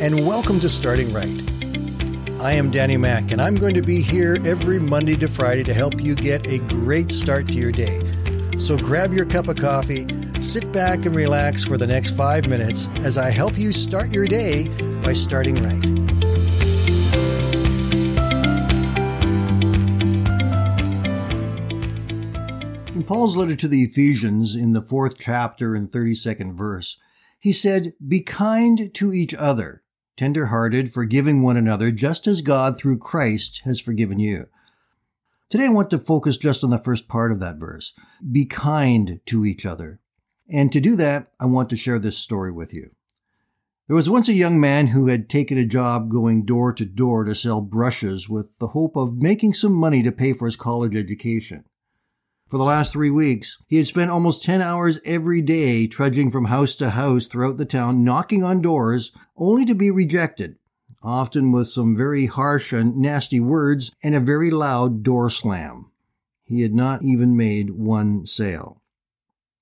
and welcome to Starting Right. I am Danny Mack, and I'm going to be here every Monday to Friday to help you get a great start to your day. So grab your cup of coffee, sit back, and relax for the next five minutes as I help you start your day by starting right. In Paul's letter to the Ephesians, in the fourth chapter and 32nd verse, he said, Be kind to each other, tender hearted, forgiving one another, just as God through Christ has forgiven you. Today I want to focus just on the first part of that verse. Be kind to each other. And to do that, I want to share this story with you. There was once a young man who had taken a job going door to door to sell brushes with the hope of making some money to pay for his college education. For the last three weeks, he had spent almost 10 hours every day trudging from house to house throughout the town, knocking on doors, only to be rejected, often with some very harsh and nasty words and a very loud door slam. He had not even made one sale.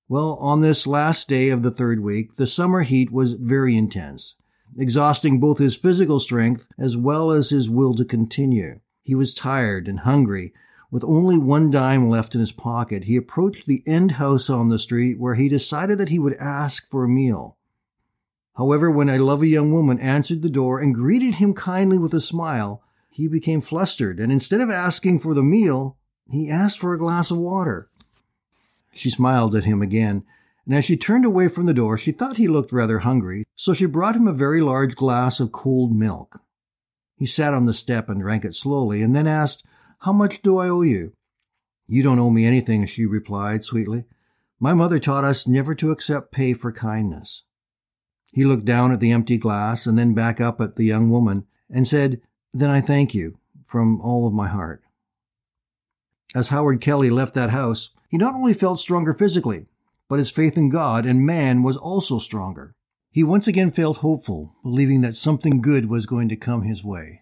Well, on this last day of the third week, the summer heat was very intense, exhausting both his physical strength as well as his will to continue. He was tired and hungry, with only one dime left in his pocket, he approached the end house on the street where he decided that he would ask for a meal. However, when a lovely young woman answered the door and greeted him kindly with a smile, he became flustered, and instead of asking for the meal, he asked for a glass of water. She smiled at him again, and as she turned away from the door, she thought he looked rather hungry, so she brought him a very large glass of cold milk. He sat on the step and drank it slowly, and then asked, how much do I owe you? You don't owe me anything, she replied sweetly. My mother taught us never to accept pay for kindness. He looked down at the empty glass and then back up at the young woman and said, Then I thank you from all of my heart. As Howard Kelly left that house, he not only felt stronger physically, but his faith in God and man was also stronger. He once again felt hopeful, believing that something good was going to come his way.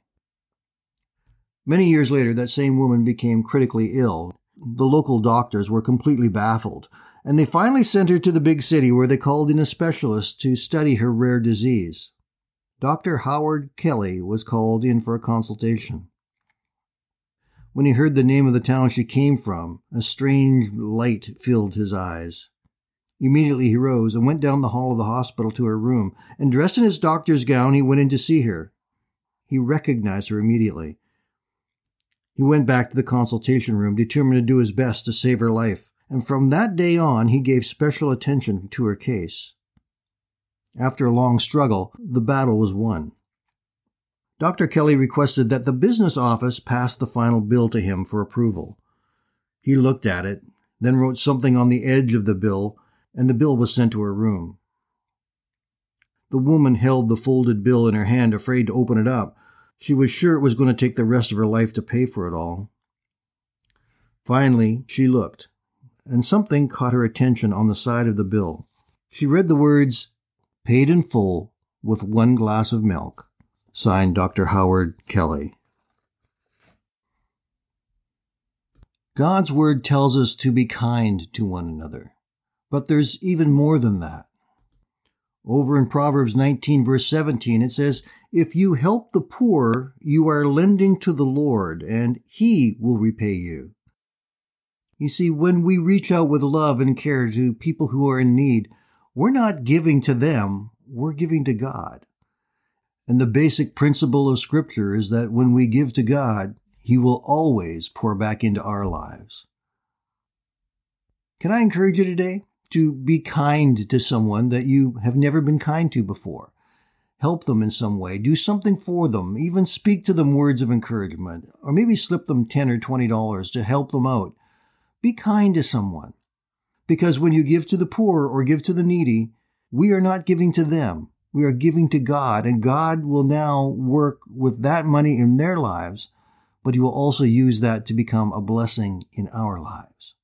Many years later, that same woman became critically ill. The local doctors were completely baffled, and they finally sent her to the big city where they called in a specialist to study her rare disease. Dr. Howard Kelly was called in for a consultation. When he heard the name of the town she came from, a strange light filled his eyes. Immediately he rose and went down the hall of the hospital to her room, and dressed in his doctor's gown, he went in to see her. He recognized her immediately. He went back to the consultation room, determined to do his best to save her life, and from that day on he gave special attention to her case. After a long struggle, the battle was won. Dr. Kelly requested that the business office pass the final bill to him for approval. He looked at it, then wrote something on the edge of the bill, and the bill was sent to her room. The woman held the folded bill in her hand, afraid to open it up, she was sure it was going to take the rest of her life to pay for it all. Finally, she looked, and something caught her attention on the side of the bill. She read the words, paid in full with one glass of milk, signed Dr. Howard Kelly. God's word tells us to be kind to one another, but there's even more than that. Over in Proverbs 19 verse 17, it says, if you help the poor, you are lending to the Lord, and He will repay you. You see, when we reach out with love and care to people who are in need, we're not giving to them, we're giving to God. And the basic principle of Scripture is that when we give to God, He will always pour back into our lives. Can I encourage you today to be kind to someone that you have never been kind to before? help them in some way, do something for them, even speak to them words of encouragement, or maybe slip them 10 or $20 to help them out. Be kind to someone. Because when you give to the poor or give to the needy, we are not giving to them. We are giving to God, and God will now work with that money in their lives, but He will also use that to become a blessing in our lives.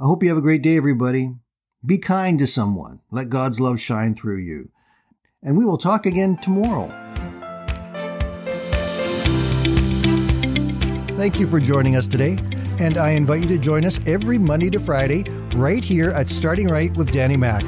I hope you have a great day, everybody. Be kind to someone. Let God's love shine through you and we will talk again tomorrow. Thank you for joining us today, and I invite you to join us every Monday to Friday right here at Starting Right with Danny Mack.